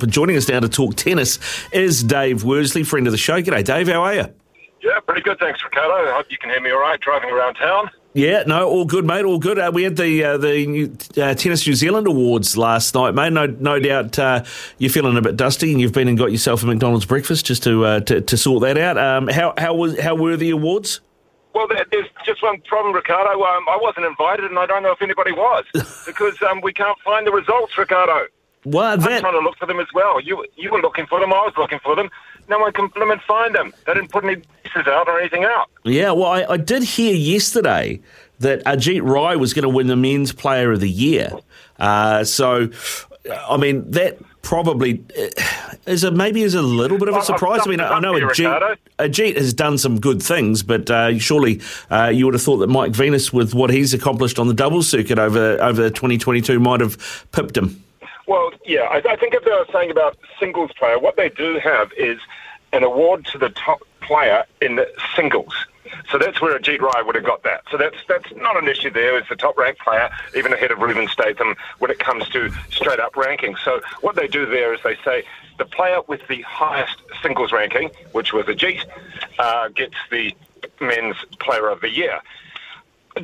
For joining us now to talk tennis is Dave Worsley, friend of the show. G'day, Dave. How are you? Yeah, pretty good. Thanks, Ricardo. I hope you can hear me all right driving around town. Yeah, no, all good, mate. All good. Uh, we had the uh, the New, uh, Tennis New Zealand Awards last night, mate. No, no doubt uh, you're feeling a bit dusty, and you've been and got yourself a McDonald's breakfast just to uh, to, to, sort that out. Um, how how was how were the awards? Well, there's just one problem, Ricardo. Um, I wasn't invited, and I don't know if anybody was because um, we can't find the results, Ricardo. Well, that... I'm trying to look for them as well. You you were looking for them. I was looking for them. No one can and find them. They didn't put any pieces out or anything out. Yeah, well, I, I did hear yesterday that Ajit Rai was going to win the Men's Player of the Year. Uh, so, I mean, that probably uh, is a maybe is a little bit of a surprise. I mean, I, know Ajit, Ajit, has done some good things, but uh, surely uh, you would have thought that Mike Venus, with what he's accomplished on the double circuit over over 2022, might have pipped him. Well, yeah, I, I think if they were saying about singles player, what they do have is an award to the top player in singles. So that's where Ajit Rai would have got that. So that's that's not an issue there. It's the top ranked player, even ahead of Rubin Statham when it comes to straight up ranking. So what they do there is they say the player with the highest singles ranking, which was Ajit, uh, gets the men's player of the year.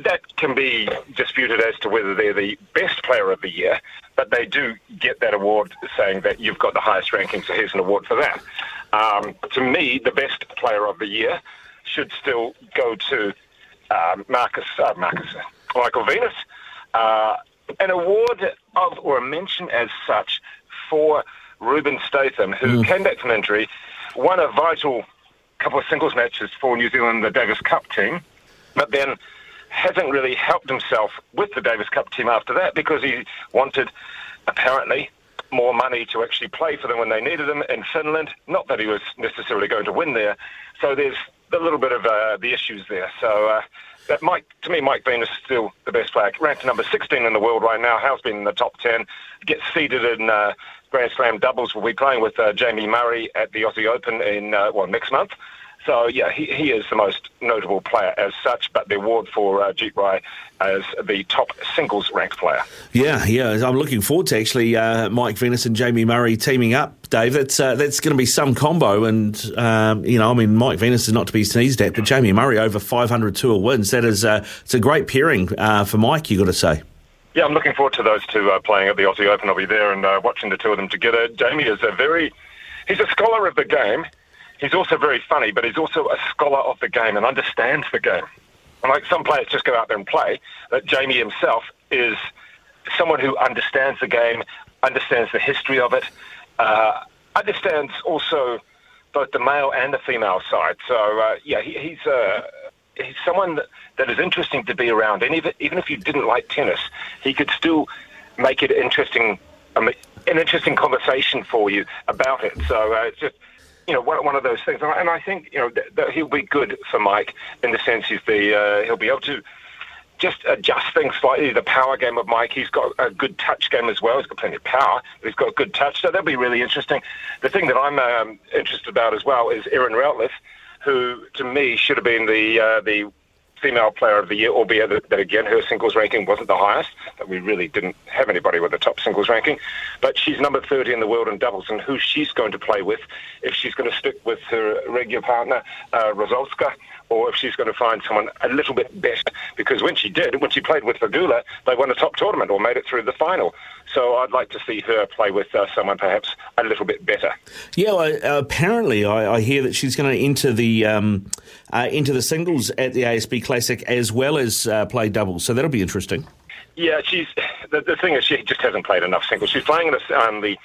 That can be disputed as to whether they're the best player of the year, but they do get that award saying that you've got the highest ranking, so here's an award for that. Um, to me, the best player of the year should still go to uh, Marcus, uh, Marcus, Michael Venus. Uh, an award of, or a mention as such for Rubin Statham, who mm. came back from injury, won a vital couple of singles matches for New Zealand, the Davis Cup team, but then hasn't really helped himself with the Davis Cup team after that because he wanted, apparently, more money to actually play for them when they needed him in Finland. Not that he was necessarily going to win there. So there's a little bit of uh, the issues there. So uh, that Mike, to me, Mike Venus is still the best player. Ranked number 16 in the world right now. Has been in the top 10. Gets seeded in uh, Grand Slam doubles. We'll be playing with uh, Jamie Murray at the Aussie Open in uh, well next month. So yeah, he, he is the most notable player as such. But the award for uh, Jeet Rai as the top singles ranked player. Yeah, yeah, I'm looking forward to actually uh, Mike Venus and Jamie Murray teaming up. Dave, that's uh, that's going to be some combo, and um, you know, I mean, Mike Venus is not to be sneezed at, but Jamie Murray over 500 tour wins. That is, uh, it's a great pairing uh, for Mike. You got to say. Yeah, I'm looking forward to those two uh, playing at the Aussie Open. I'll be there and uh, watching the two of them together. Jamie is a very, he's a scholar of the game he's also very funny, but he's also a scholar of the game and understands the game. And like some players just go out there and play, that Jamie himself is someone who understands the game, understands the history of it, uh, understands also both the male and the female side. So uh, yeah, he, he's uh, he's someone that, that is interesting to be around. And even even if you didn't like tennis, he could still make it interesting, um, an interesting conversation for you about it. So uh, it's just you know, one, one of those things. And I think, you know, that, that he'll be good for Mike in the sense he's the, uh, he'll be able to just adjust things slightly. The power game of Mike, he's got a good touch game as well. He's got plenty of power, but he's got a good touch. So that'll be really interesting. The thing that I'm um, interested about as well is Erin Routliffe, who to me should have been the uh, the female player of the year, albeit that, that, again her singles ranking wasn't the highest. That we really didn't have anybody with a top singles ranking. But she's number 30 in the world in doubles, and who she's going to play with, if she's going to stick with her regular partner, uh, or if she's going to find someone a little bit better. Because when she did, when she played with Pegula, they won a top tournament or made it through the final. So I'd like to see her play with uh, someone perhaps a little bit better. Yeah, well, uh, apparently I, I, hear that she's going to enter the um, uh, into the singles at the ASB Classic as well as uh, play doubles. So that'll be interesting. Yeah, she's the, the thing is she just hasn't played enough singles. She's playing in the, um, the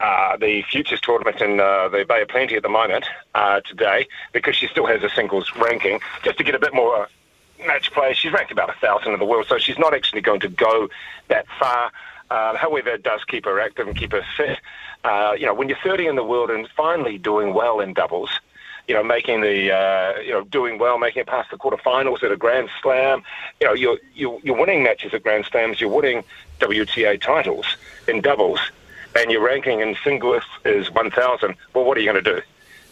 uh, the futures tournament in uh, the Bay of Plenty at the moment uh, today because she still has a singles ranking just to get a bit more match play. She's ranked about a thousand in the world, so she's not actually going to go that far. Uh, however, it does keep her active and keep her fit. Uh, you know, when you're 30 in the world and finally doing well in doubles, you know, making the, uh, you know, doing well, making it past the quarterfinals at a Grand Slam. You know, you're, you're, you're winning matches at Grand Slams, you're winning WTA titles in doubles and your ranking in singles is 1,000, well, what are you going to do?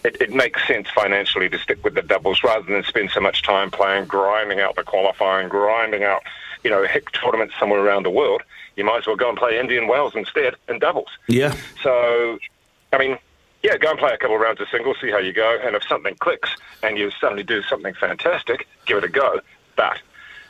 It, it, makes sense financially to stick with the doubles rather than spend so much time playing, grinding out the qualifying, grinding out, you know, heck tournaments somewhere around the world. You might as well go and play Indian Wells instead in doubles. Yeah. So, I mean, yeah, go and play a couple of rounds of singles, see how you go, and if something clicks and you suddenly do something fantastic, give it a go. But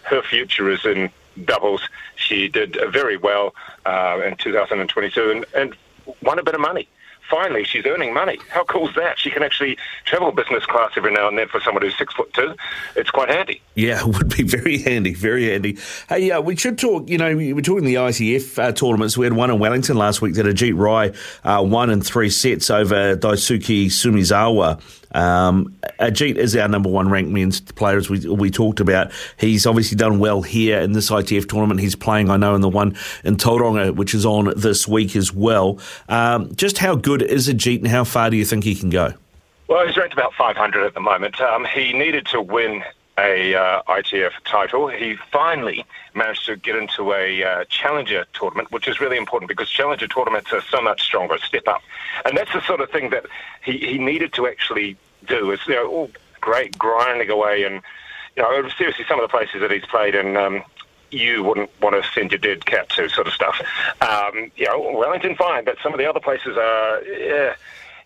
her future is in doubles. She did very well uh, in 2022 and, and won a bit of money finally she's earning money. How cool is that? She can actually travel business class every now and then for someone who's six foot two. It's quite handy. Yeah, it would be very handy, very handy. Hey, uh, we should talk, you know, we were talking the ITF uh, tournaments. We had one in Wellington last week that Ajit Rai uh, won in three sets over Daisuke Sumizawa. Um, Ajit is our number one ranked men's player, as we, we talked about. He's obviously done well here in this ITF tournament. He's playing, I know, in the one in Tauranga, which is on this week as well. Um, just how good is Ajit and how far do you think he can go? Well, he's ranked about 500 at the moment. Um, he needed to win a uh, ITF title. He finally managed to get into a uh, challenger tournament, which is really important because challenger tournaments are so much stronger, step up. And that's the sort of thing that he, he needed to actually do. Is you know, all great grinding away, and you know, seriously, some of the places that he's played in. Um, you wouldn't want to send your dead cat to, sort of stuff. Um, you know, Wellington, fine, but some of the other places are, yeah,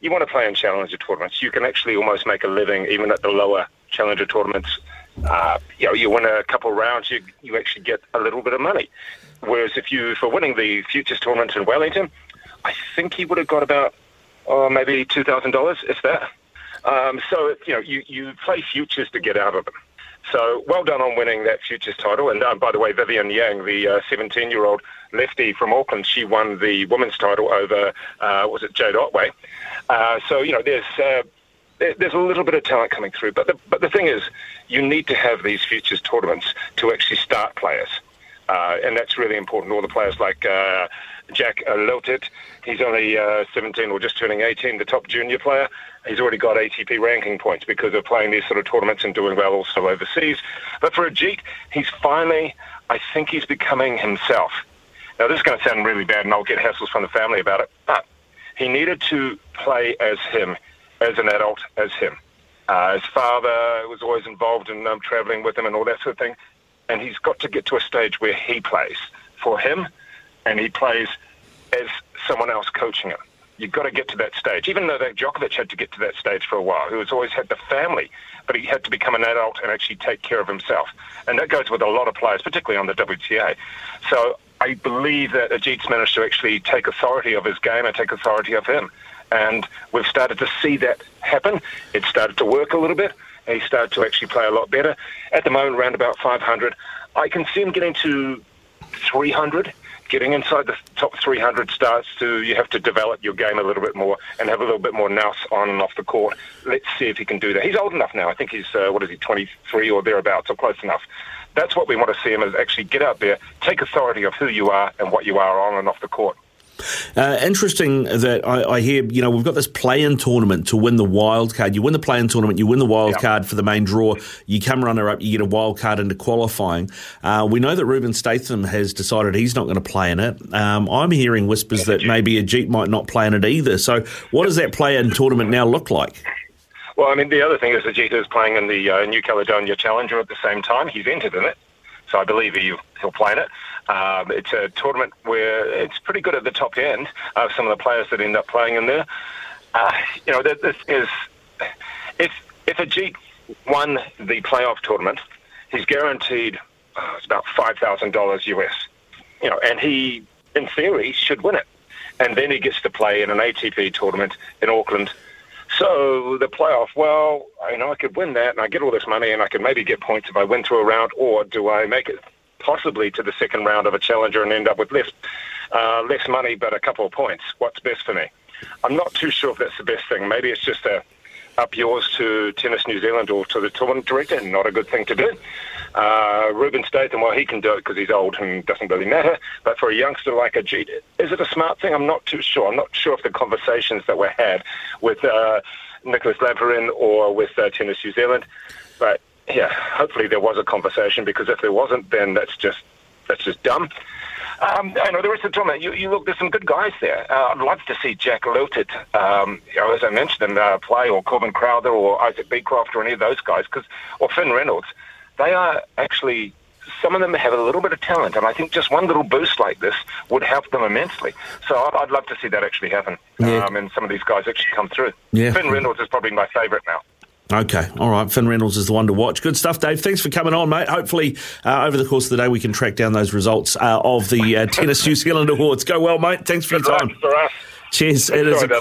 you want to play in challenger tournaments. You can actually almost make a living even at the lower challenger tournaments uh, you know, you win a couple rounds, you you actually get a little bit of money. Whereas if you for winning the futures tournament in Wellington, I think he would have got about oh, maybe two thousand dollars, if that. Um, so you know, you you play futures to get out of them. So well done on winning that futures title. And uh, by the way, Vivian Yang, the 17 uh, year old lefty from Auckland, she won the women's title over uh, was it Jade Otway. Uh, so you know, there's uh, there's a little bit of talent coming through. But the, but the thing is, you need to have these futures tournaments to actually start players. Uh, and that's really important. All the players like uh, Jack Loutit, he's only uh, 17 or just turning 18, the top junior player. He's already got ATP ranking points because of playing these sort of tournaments and doing well also overseas. But for Ajit, he's finally, I think he's becoming himself. Now, this is going to sound really bad, and I'll get hassles from the family about it, but he needed to play as him as an adult as him. Uh, his father was always involved in um, travelling with him and all that sort of thing. And he's got to get to a stage where he plays for him and he plays as someone else coaching him. You've got to get to that stage. Even though that Djokovic had to get to that stage for a while, who has always had the family, but he had to become an adult and actually take care of himself. And that goes with a lot of players, particularly on the WTA. So I believe that Ajit's managed to actually take authority of his game and take authority of him. And we've started to see that happen. It started to work a little bit, he started to actually play a lot better. At the moment, around about 500. I can see him getting to 300. Getting inside the top 300 starts to, you have to develop your game a little bit more and have a little bit more nous on and off the court. Let's see if he can do that. He's old enough now. I think he's, uh, what is he, 23 or thereabouts, or close enough. That's what we want to see him is actually get out there, take authority of who you are and what you are on and off the court. Uh, interesting that I, I, hear, you know, we've got this play-in tournament to win the wild card. You win the play-in tournament, you win the wild yep. card for the main draw. You come runner-up, you get a wild card into qualifying. Uh, we know that Rubin Statham has decided he's not going to play in it. Um, I'm hearing whispers that maybe Ajit might not play in it either. So, what does that play-in tournament now look like? Well, I mean, the other thing is Ajit is playing in the uh, New Caledonia Challenger at the same time. He's entered in it, so I believe he, he'll play in it. Um, it's a tournament where it's pretty good at the top end of some of the players that end up playing in there. Uh, you know, this is if if Ajit won the playoff tournament, he's guaranteed oh, it's about five thousand dollars US. You know, and he, in theory, should win it, and then he gets to play in an ATP tournament in Auckland. So the playoff, well, you know, I could win that, and I get all this money, and I could maybe get points if I win through a round, or do I make it possibly to the second round of a challenger and end up with less, uh, less money but a couple of points. What's best for me? I'm not too sure if that's the best thing. Maybe it's just a up yours to Tennis New Zealand or to the tournament director, not a good thing to do. Uh, Rubin Statham, well, he can do it because he's old and doesn't really matter. But for a youngster like Ajit, is it a smart thing? I'm not too sure. I'm not sure if the conversations that were had with uh, Nicolas Lamperin or with uh, Tennis New Zealand, but yeah, hopefully there was a conversation because if there wasn't, then that's just that's just dumb. Um, I know the rest of the tournament, you, you look, there's some good guys there. Uh, I'd love to see Jack Loutit, um, you know, as I mentioned, uh, play, or Corbin Crowther, or Isaac Becroft, or any of those guys, because or Finn Reynolds. They are actually some of them have a little bit of talent, and I think just one little boost like this would help them immensely. So I'd, I'd love to see that actually happen, Yeah. um, and some of these guys actually come through. Yeah. Finn Reynolds is probably my favourite now. Okay, all right. Finn Reynolds is the one to watch. Good stuff, Dave. Thanks for coming on, mate. Hopefully, uh, over the course of the day, we can track down those results uh, of the uh, Tennis New Zealand Awards. Go well, mate. Thanks for your Good luck time. for. Cheers. Sorry It is a that.